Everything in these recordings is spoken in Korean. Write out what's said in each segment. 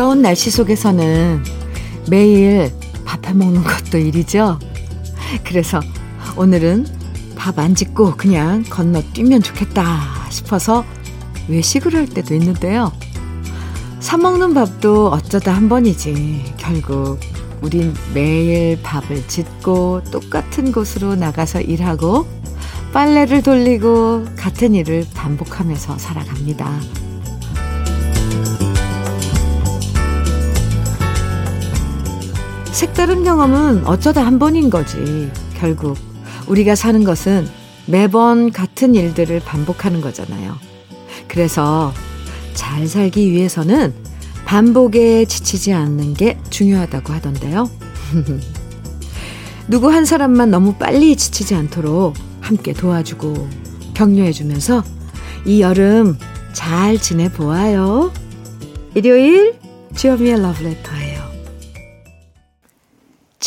무더운 날씨 속에서는 매일 밥해 먹는 것도 일이죠. 그래서 오늘은 밥 안 짓고 그냥 건너뛰면 좋겠다 싶어서 외식을 할 때도 있는데요. 사 먹는 밥도 어쩌다 한 번이지. 결국 우린 매일 밥을 짓고 똑같은 곳으로 나가서 일하고 빨래를 돌리고 같은 일을 반복하면서 살아갑니다. 색다른 경험은 어쩌다 한 번인 거지. 결국 우리가 사는 것은 매번 같은 일들을 반복하는 거잖아요. 그래서 잘 살기 위해서는 반복에 지치지 않는 게 중요하다고 하던데요. 누구 한 사람만 너무 빨리 지치지 않도록 함께 도와주고 격려해주면서 이 여름 잘 지내보아요. 일요일 주현미의 러브레터예요.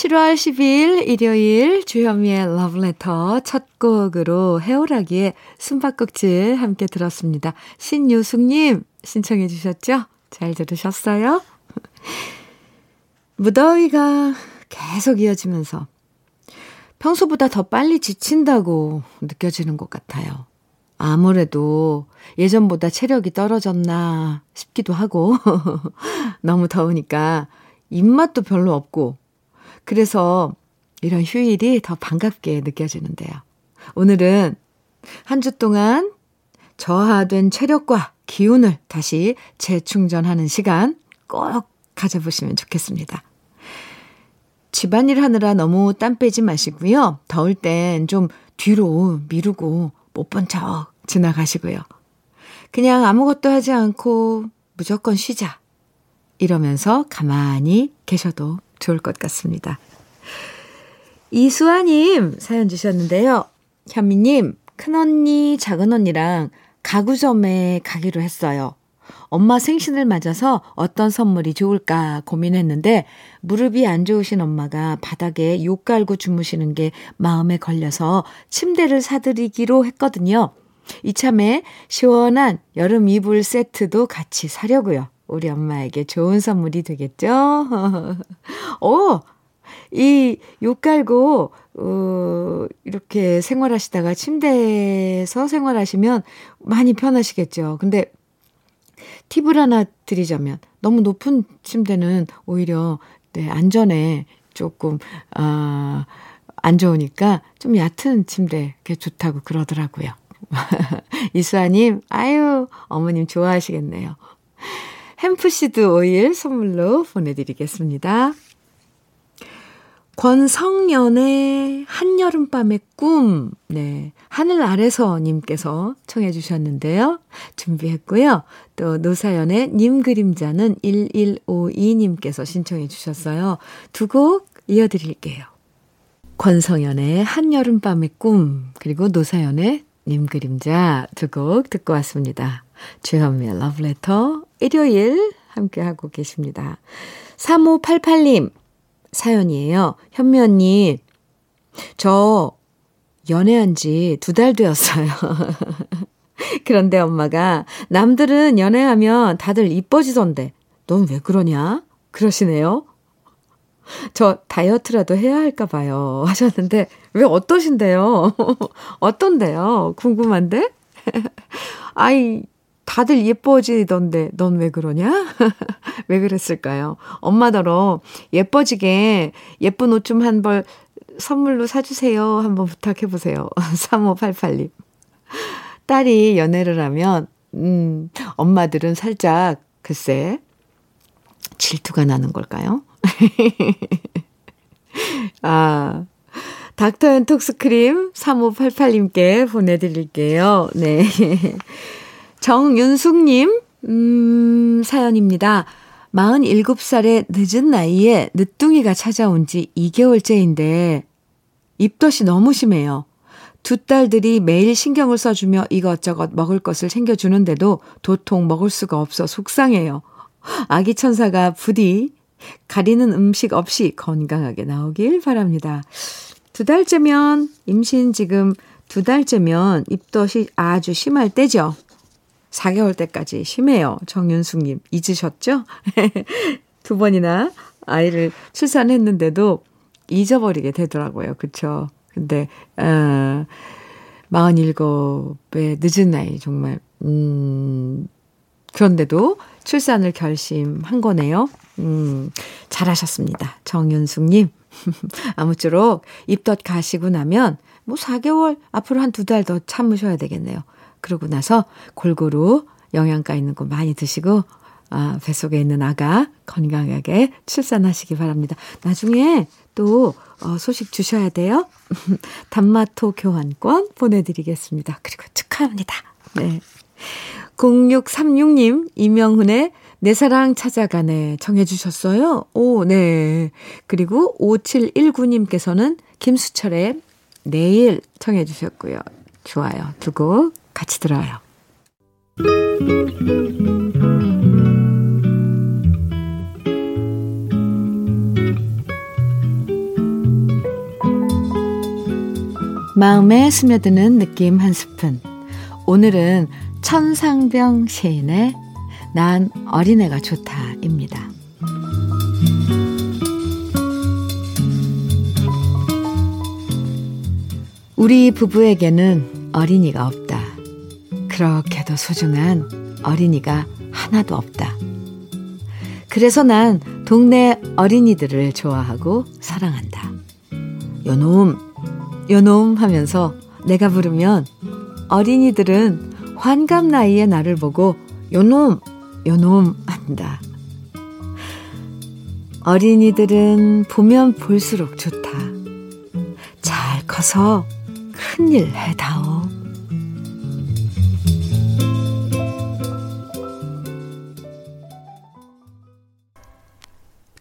7월 12일 일요일 주현미의 러브레터 첫 곡으로 해오라기의 숨바꼭질 함께 들었습니다. 신유숙님 신청해 주셨죠? 잘 들으셨어요? 무더위가 계속 이어지면서 평소보다 더 빨리 지친다고 느껴지는 것 같아요. 아무래도 예전보다 체력이 떨어졌나 싶기도 하고, 너무 더우니까 입맛도 별로 없고, 그래서 이런 휴일이 더 반갑게 느껴지는데요. 오늘은 한 주 동안 저하된 체력과 기운을 다시 재충전하는 시간 꼭 가져보시면 좋겠습니다. 집안일 하느라 너무 땀 빼지 마시고요. 더울 땐 좀 뒤로 미루고 못 본 척 지나가시고요. 그냥 아무것도 하지 않고 무조건 쉬자. 이러면서 가만히 계셔도 좋을 것 같습니다. 이수아님 사연 주셨는데요. 현미님, 큰언니, 작은언니랑 가구점에 가기로 했어요. 엄마 생신을 맞아서 어떤 선물이 좋을까 고민했는데 무릎이 안 좋으신 엄마가 바닥에 욕 깔고 주무시는 게 마음에 걸려서 침대를 사드리기로 했거든요. 이참에 시원한 여름 이불 세트도 같이 사려고요. 우리 엄마에게 좋은 선물이 되겠죠? 오! 이, 욕 깔고, 어, 이렇게 생활하시다가 침대에서 생활하시면 많이 편하시겠죠. 근데 팁을 하나 드리자면 너무 높은 침대는 오히려 네, 안전에 조금 어, 안 좋으니까 좀 얕은 침대 게 좋다고 그러더라고요. 이수아님, 아유, 어머님 좋아하시겠네요. 햄프시드 오일 선물로 보내드리겠습니다. 권성연의 한여름밤의 꿈, 네. 하늘 아래서 님께서 청해 주셨는데요. 준비했고요. 또 노사연의 님 그림자는 1152님께서 신청해 주셨어요. 두 곡 이어드릴게요. 권성연의 한여름밤의 꿈, 그리고 노사연의 님 그림자 두 곡 듣고 왔습니다. 주현미의 러브레터 일요일 함께하고 계십니다. 3588님, 사연이에요. 현미 언니, 저 연애한 지 두 달 되었어요. 그런데 엄마가 남들은 연애하면 다들 이뻐지던데 넌 왜 그러냐? 그러시네요. 저 다이어트라도 해야 할까 봐요. 하셨는데 왜 어떠신데요? 어떤데요? 궁금한데? 아이 다들 예뻐지던데 넌 왜 그러냐? 왜 그랬을까요? 엄마더러 예뻐지게 예쁜 옷 좀 한 벌 선물로 사주세요. 한번 부탁해 보세요. 3588님. 딸이 연애를 하면, 음, 엄마들은 살짝, 글쎄, 질투가 나는 걸까요? 아, 닥터 앤 톡스크림 3588님께 보내드릴게요. 네. 정윤숙님, 음, 사연입니다. 47살의 늦은 나이에 늦둥이가 찾아온 지 2개월째인데, 입덧이 너무 심해요. 두 딸들이 매일 신경을 써주며 이것저것 먹을 것을 챙겨주는데도 도통 먹을 수가 없어 속상해요. 아기 천사가 부디 가리는 음식 없이 건강하게 나오길 바랍니다. 두 달째면, 임신 지금 두 달째면 입덧이 아주 심할 때죠. 4개월 때까지 심해요. 정윤숙님, 잊으셨죠? 두 번이나 아이를 출산했는데도 잊어버리게 되더라고요. 그쵸? 근데, 어, 47의 늦은 나이, 정말, 음, 그런데도 출산을 결심한 거네요. 음, 잘하셨습니다. 정윤숙님. 아무쪼록 입덧 가시고 나면 뭐 4개월 앞으로 한 두 달 더 참으셔야 되겠네요. 그러고 나서 골고루 영양가 있는 거 많이 드시고 아, 뱃속에 있는 아가 건강하게 출산하시기 바랍니다. 나중에 또 어, 소식 주셔야 돼요. 단마토 교환권 보내드리겠습니다. 그리고 축하합니다. 네. 0636님, 이명훈의 내 사랑 찾아가네 정해 주셨어요. 오, 네. 그리고 5719님께서는 김수철의 내일 청해 주셨고요. 좋아요. 두 곡 같이 들어요. 마음에 스며드는 느낌 한 스푼. 오늘은 천상병 시인의 난 어린애가 좋다입니다. 우리 부부에게는 어린이가 없다. 그렇게도 소중한 어린이가 하나도 없다. 그래서 난 동네 어린이들을 좋아하고 사랑한다. 요놈, 요놈 하면서 내가 부르면 어린이들은 환갑 나이에 나를 보고 요놈, 요놈 한다. 어린이들은 보면 볼수록 좋다. 잘 커서 큰일 해다오.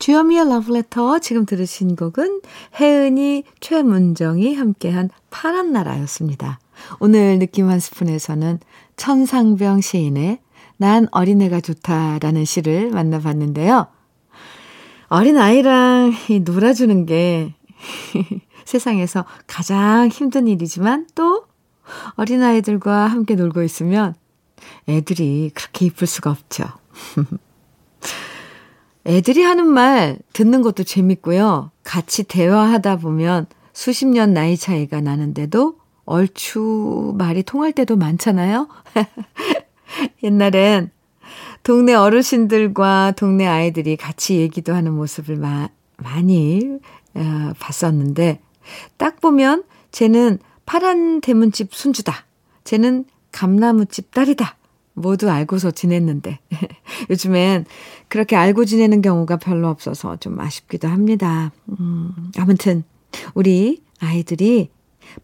주여미의 러브레터 지금 들으신 곡은 혜은이, 최문정이 함께한 파란 나라였습니다. 오늘 느낌 한 스푼에서는 천상병 시인의 난 어린애가 좋다라는 시를 만나봤는데요. 어린아이랑 놀아주는 게 세상에서 가장 힘든 일이지만 또 어린아이들과 함께 놀고 있으면 애들이 그렇게 이쁠 수가 없죠. 애들이 하는 말 듣는 것도 재밌고요. 같이 대화하다 보면 수십 년 나이 차이가 나는데도 얼추 말이 통할 때도 많잖아요. 옛날엔 동네 어르신들과 동네 아이들이 같이 얘기도 하는 모습을 마, 많이 어, 봤었는데 딱 보면 쟤는 파란 대문집 순주다. 쟤는 감나무집 딸이다. 모두 알고서 지냈는데 요즘엔 그렇게 알고 지내는 경우가 별로 없어서 좀 아쉽기도 합니다. 음, 아무튼 우리 아이들이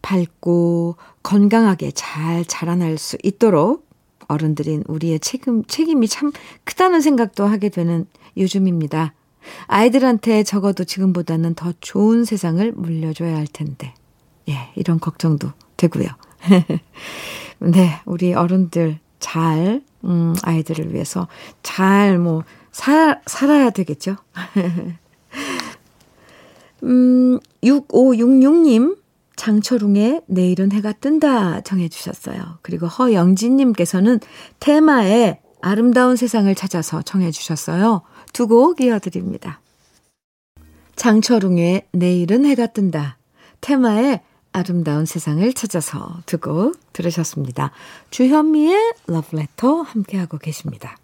밝고 건강하게 잘 자라날 수 있도록 어른들인 우리의 책임, 책임이 참 크다는 생각도 하게 되는 요즘입니다. 아이들한테 적어도 지금보다는 더 좋은 세상을 물려줘야 할 텐데. 예, 이런 걱정도 되고요. 네, 우리 어른들 잘, 음, 아이들을 위해서 잘 뭐, 살, 살아야 되겠죠? 음, 6566님, 장철웅의 내일은 해가 뜬다 정해주셨어요. 그리고 허영진님께서는 테마의 아름다운 세상을 찾아서 정해주셨어요. 두 곡 이어드립니다. 장철웅의 내일은 해가 뜬다. 테마의 아름다운 세상을 찾아서 두곡 들으셨습니다. 주현미의 러브레터 함께하고 계십니다.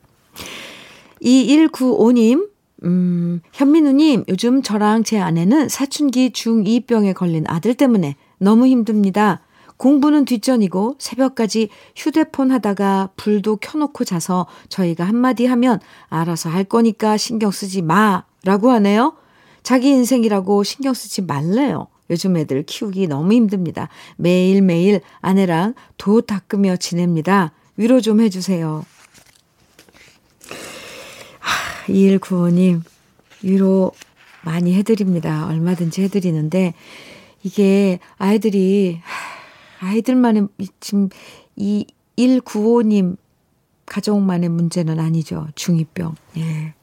2195님, 음, 현민우님, 요즘 저랑 제 아내는 사춘기 중2병에 걸린 아들 때문에 너무 힘듭니다. 공부는 뒷전이고 새벽까지 휴대폰 하다가 불도 켜놓고 자서 저희가 한마디 하면 알아서 할 거니까 신경 쓰지 마. 라고 하네요. 자기 인생이라고 신경 쓰지 말래요. 요즘 애들 키우기 너무 힘듭니다. 매일매일 아내랑 도 닦으며 지냅니다. 위로 좀 해주세요. 2195님, 위로 많이 해드립니다. 얼마든지 해드리는데, 이게 아이들이, 아이들만의, 지금 이 195님 가족만의 문제는 아니죠. 중2병. 예.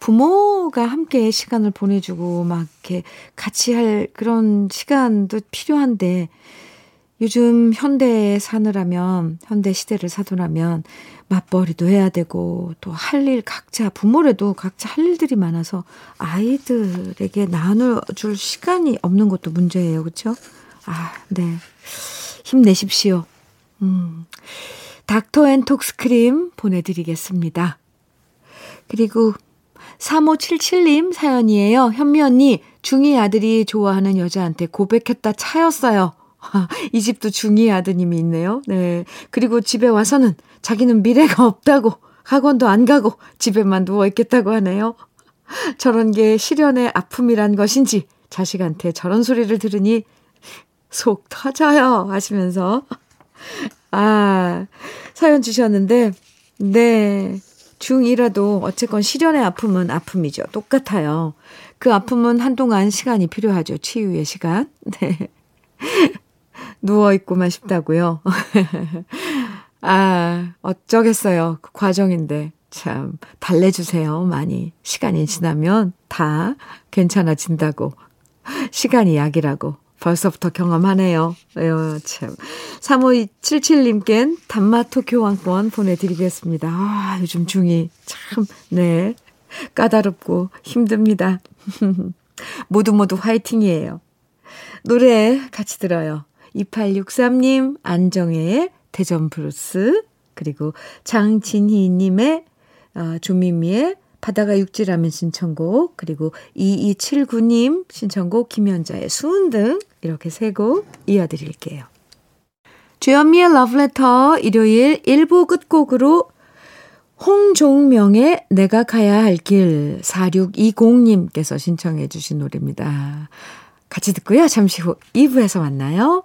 부모가 함께 시간을 보내주고 막 이렇게 같이 할 그런 시간도 필요한데 요즘 현대에 사느라면, 현대 시대를 사두라면, 맞벌이도 해야 되고, 또 할 일 각자, 부모래도 각자 할 일들이 많아서 아이들에게 나눠줄 시간이 없는 것도 문제예요. 그쵸? 아, 네. 힘내십시오. 음. 닥터 앤 톡스크림 보내드리겠습니다. 그리고 3577님 사연이에요. 현미 언니, 중2 아들이 좋아하는 여자한테 고백했다 차였어요. 이 집도 중2 아드님이 있네요. 네. 그리고 집에 와서는 자기는 미래가 없다고 학원도 안 가고 집에만 누워있겠다고 하네요. 저런 게 실연의 아픔이란 것인지 자식한테 저런 소리를 들으니 속 터져요 하시면서 아 사연 주셨는데 네 중2라도 어쨌건 실연의 아픔은 아픔이죠. 똑같아요. 그 아픔은 한동안 시간이 필요하죠. 치유의 시간. 네. 누워있고만 싶다고요. 아, 어쩌겠어요. 그 과정인데. 참, 달래주세요. 많이. 시간이 지나면 다 괜찮아진다고. 시간이 약이라고. 벌써부터 경험하네요. 에요, 참. 3577님껜 단마토 교환권 보내드리겠습니다. 아, 요즘 중2 참, 네. 까다롭고 힘듭니다. 모두 모두 화이팅이에요. 노래 같이 들어요. 2863님, 안정애의 대전 브루스, 그리고 장진희님의 어, 조미미의 바다가 육지라면 신청곡, 그리고 2279님 신청곡 김현자의 수은 등 이렇게 세 곡 이어드릴게요. 주현미의 러브레터 일요일 1부 끝곡으로 홍종명의 내가 가야 할 길 4620님께서 신청해 주신 노래입니다. 같이 듣고요. 잠시 후 2부에서 만나요.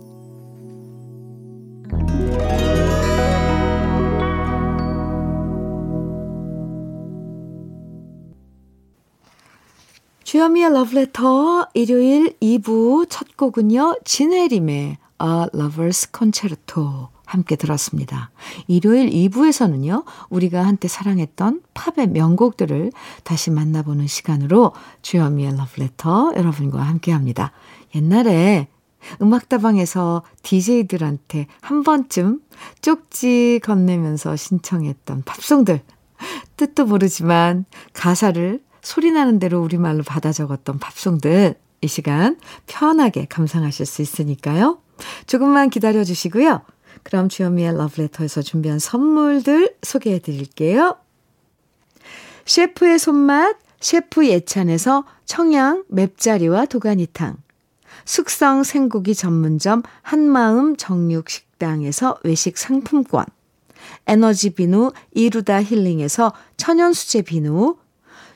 주현미의 러브레터 일요일 2부 첫 곡은요. 진혜림의 A Lover's Concerto 함께 들었습니다. 일요일 2부에서는요. 우리가 한때 사랑했던 팝의 명곡들을 다시 만나보는 시간으로 주현미의 러브레터 여러분과 함께합니다. 옛날에 음악다방에서 DJ들한테 한 번쯤 쪽지 건네면서 신청했던 팝송들 뜻도 모르지만 가사를 소리나는 대로 우리말로 받아 적었던 팝송들 이 시간 편하게 감상하실 수 있으니까요. 조금만 기다려 주시고요. 그럼 주현미의 러브레터에서 준비한 선물들 소개해 드릴게요. 셰프의 손맛, 셰프 예찬에서 청양 맵자리와 도가니탕. 숙성 생고기 전문점 한마음 정육식당에서 외식 상품권. 에너지 비누 이루다 힐링에서 천연수제 비누.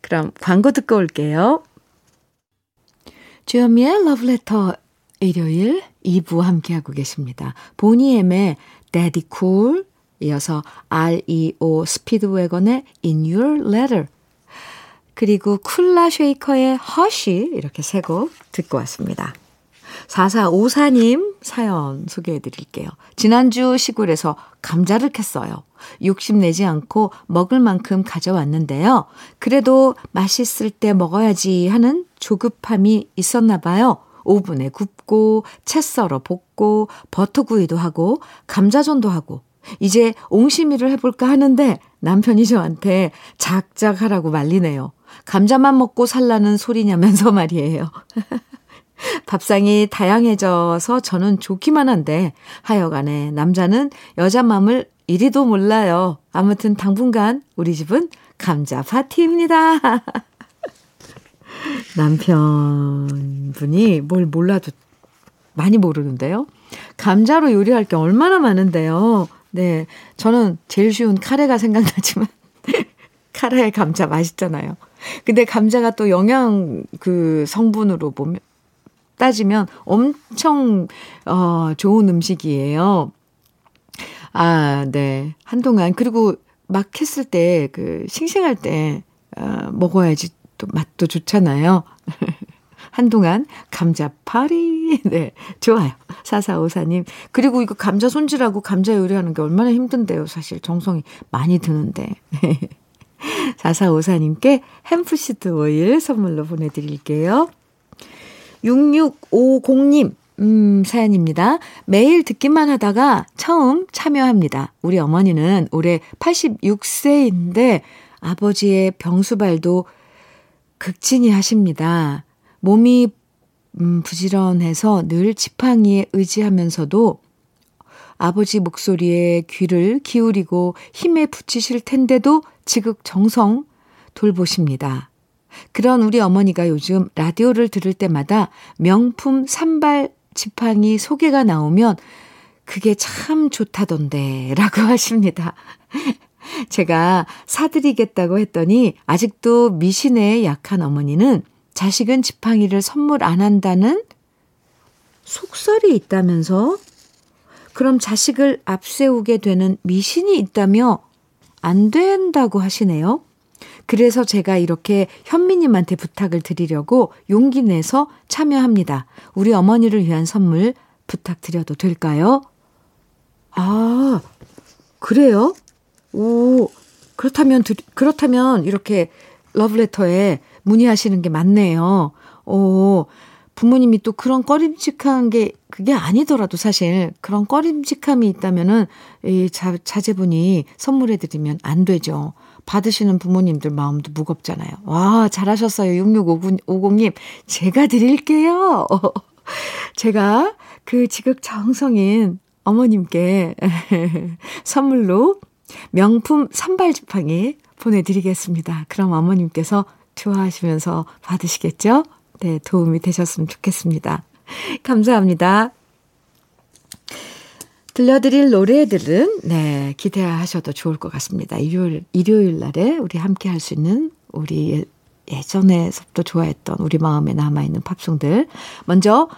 그럼 광고 듣고 올게요. 주현미의 러브레터 일요일 2부 함께하고 계십니다. 보니엠의 Daddy Cool 이어서 REO 스피드웨건의 In Your Letter 그리고 쿨라 쉐이커의 허쉬 이렇게 세 곡 듣고 왔습니다. 4454님 사연 소개해 드릴게요. 지난주 시골에서 감자를 캤어요. 욕심 내지 않고 먹을 만큼 가져왔는데요. 그래도 맛있을 때 먹어야지 하는 조급함이 있었나 봐요. 오븐에 굽고 채 썰어 볶고 버터구이도 하고 감자전도 하고 이제 옹심이를 해볼까 하는데 남편이 저한테 작작 하라고 말리네요. 감자만 먹고 살라는 소리냐면서 말이에요. 밥상이 다양해져서 저는 좋기만 한데 하여간에 남자는 여자 마음을 이리도 몰라요. 아무튼 당분간 우리 집은 감자 파티입니다. 남편분이 뭘 몰라도 많이 모르는데요. 감자로 요리할 게 얼마나 많은데요. 네. 저는 제일 쉬운 카레가 생각나지만, 카레 감자 맛있잖아요. 근데 감자가 또 영양 그 성분으로 보면, 따지면 엄청, 어, 좋은 음식이에요. 아, 네. 한동안, 그리고 막 했을 때, 그, 싱싱할 때, 어, 먹어야지 또 맛도 좋잖아요. 한동안 감자파리. 네, 좋아요. 4454님. 그리고 이거 감자 손질하고 감자 요리하는 게 얼마나 힘든데요. 사실 정성이 많이 드는데. 4454님께 햄프시드 오일 선물로 보내드릴게요. 6650님. 음, 사연입니다. 매일 듣기만 하다가 처음 참여합니다. 우리 어머니는 올해 86세인데 아버지의 병수발도 극진히 하십니다. 몸이 음, 부지런해서 늘 지팡이에 의지하면서도 아버지 목소리에 귀를 기울이고 힘에 붙이실 텐데도 지극정성 돌보십니다. 그런 우리 어머니가 요즘 라디오를 들을 때마다 명품 산발 지팡이 소개가 나오면 그게 참 좋다던데 라고 하십니다. 제가 사드리겠다고 했더니 아직도 미신에 약한 어머니는 자식은 지팡이를 선물 안 한다는 속설이 있다면서? 그럼 자식을 앞세우게 되는 미신이 있다며 안 된다고 하시네요. 그래서 제가 이렇게 현미님한테 부탁을 드리려고 용기 내서 참여합니다. 우리 어머니를 위한 선물 부탁드려도 될까요? 아, 그래요? 오, 그렇다면, 그렇다면 이렇게 러브레터에 문의하시는 게 맞네요. 오, 부모님이 또 그런 꺼림직한 게 그게 아니더라도 사실 그런 꺼림직함이 있다면은 이 자, 자제분이 선물해 드리면 안 되죠. 받으시는 부모님들 마음도 무겁잖아요. 와, 잘하셨어요. 6650님. 제가 드릴게요. 제가 그 지극 정성인 어머님께 선물로 명품 산발 지팡이 보내드리겠습니다. 그럼 어머님께서 좋아하시면서 받으시겠죠? 네, 도움이 되셨으면 좋겠습니다. 감사합니다. 들려드릴 노래들은, 네, 기대하셔도 좋을 것 같습니다. 일요일, 일요일 날에 우리 함께 할 수 있는 우리 예전에서부터 좋아했던 우리 마음에 남아 있는 팝송들. 먼저,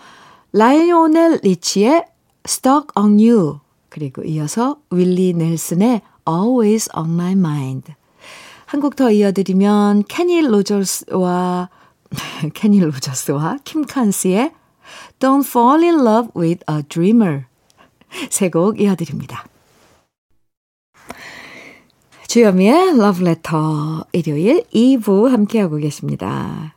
라이오넬 리치의 Stuck on You. 그리고 이어서 윌리 넬슨의 Always on My Mind. 한곡 더 이어드리면 케니 로저스와 케니 로저스와 킴 칸스의 Don't Fall in Love with a Dreamer 세 곡 이어드립니다. 주현미의 러브레터 일요일 2부 함께하고 계십니다.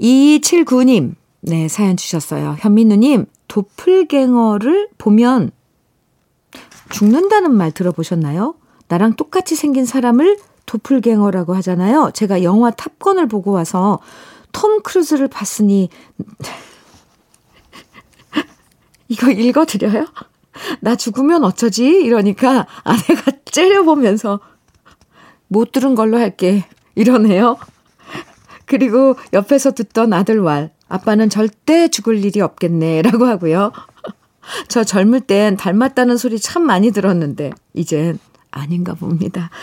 2279님 네 사연 주셨어요. 현민우님 도플갱어를 보면 죽는다는 말 들어보셨나요? 나랑 똑같이 생긴 사람을 도플갱어라고 하잖아요. 제가 영화 탑건을 보고 와서 톰 크루즈를 봤으니 이거 읽어드려요? 나 죽으면 어쩌지? 이러니까 아내가 째려보면서 못 들은 걸로 할게. 이러네요. 그리고 옆에서 듣던 아들 말. 아빠는 절대 죽을 일이 없겠네. 라고 하고요. 저 젊을 땐 닮았다는 소리 참 많이 들었는데, 이젠 아닌가 봅니다.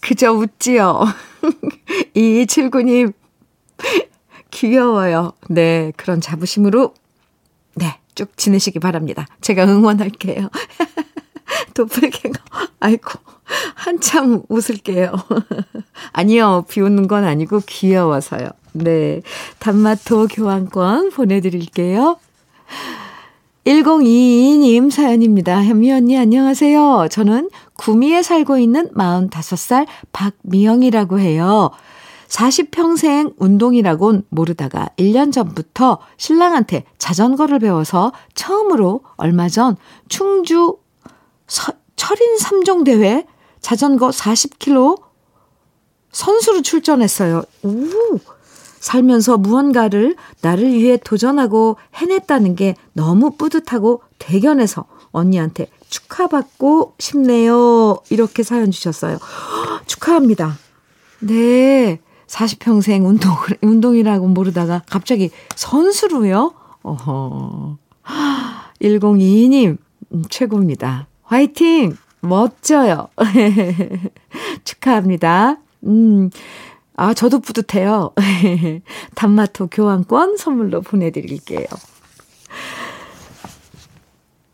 그저 웃지요. 2279님, 귀여워요. 네, 그런 자부심으로, 네, 쭉 지내시기 바랍니다. 제가 응원할게요. 도플갱어, 아이고, 한참 웃을게요. 아니요, 비 웃는 건 아니고 귀여워서요. 네, 단마토 교환권 보내드릴게요. 1022님 사연입니다. 현미 언니 안녕하세요. 저는 구미에 살고 있는 45살 박미영이라고 해요. 40평생 운동이라곤 모르다가 1년 전부터 신랑한테 자전거를 배워서 처음으로 얼마 전 충주 서, 철인 3종 대회 자전거 40km 선수로 출전했어요. 오! 살면서 무언가를 나를 위해 도전하고 해냈다는 게 너무 뿌듯하고 대견해서 언니한테 축하받고 싶네요. 이렇게 사연 주셨어요. 축하합니다. 네. 40평생 운동, 운동이라고 모르다가 갑자기 선수로요? 어허. 1022님, 음, 최고입니다. 화이팅! 멋져요. 축하합니다. 음, 아, 저도 뿌듯해요. 단마토 교환권 선물로 보내드릴게요.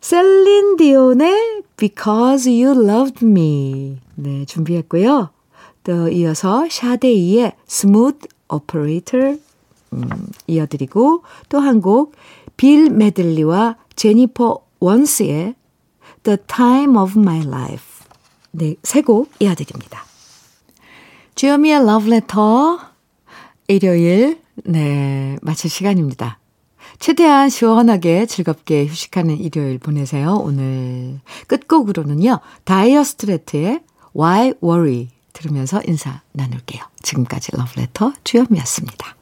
셀린 디온의 Because You Loved Me. 네, 준비했고요. 또 이어서 샤데이의 Smooth Operator 음, 이어드리고 또 한 곡 빌 메들리와 제니퍼 원스의 The Time of My Life. 네, 세 곡 이어드립니다. 주여미의 러브레터 일요일 네 마칠 시간입니다. 최대한 시원하게 즐겁게 휴식하는 일요일 보내세요. 오늘 끝곡으로는요. 다이어 스트레트의 Why Worry 들으면서 인사 나눌게요. 지금까지 러브레터 주현미였습니다.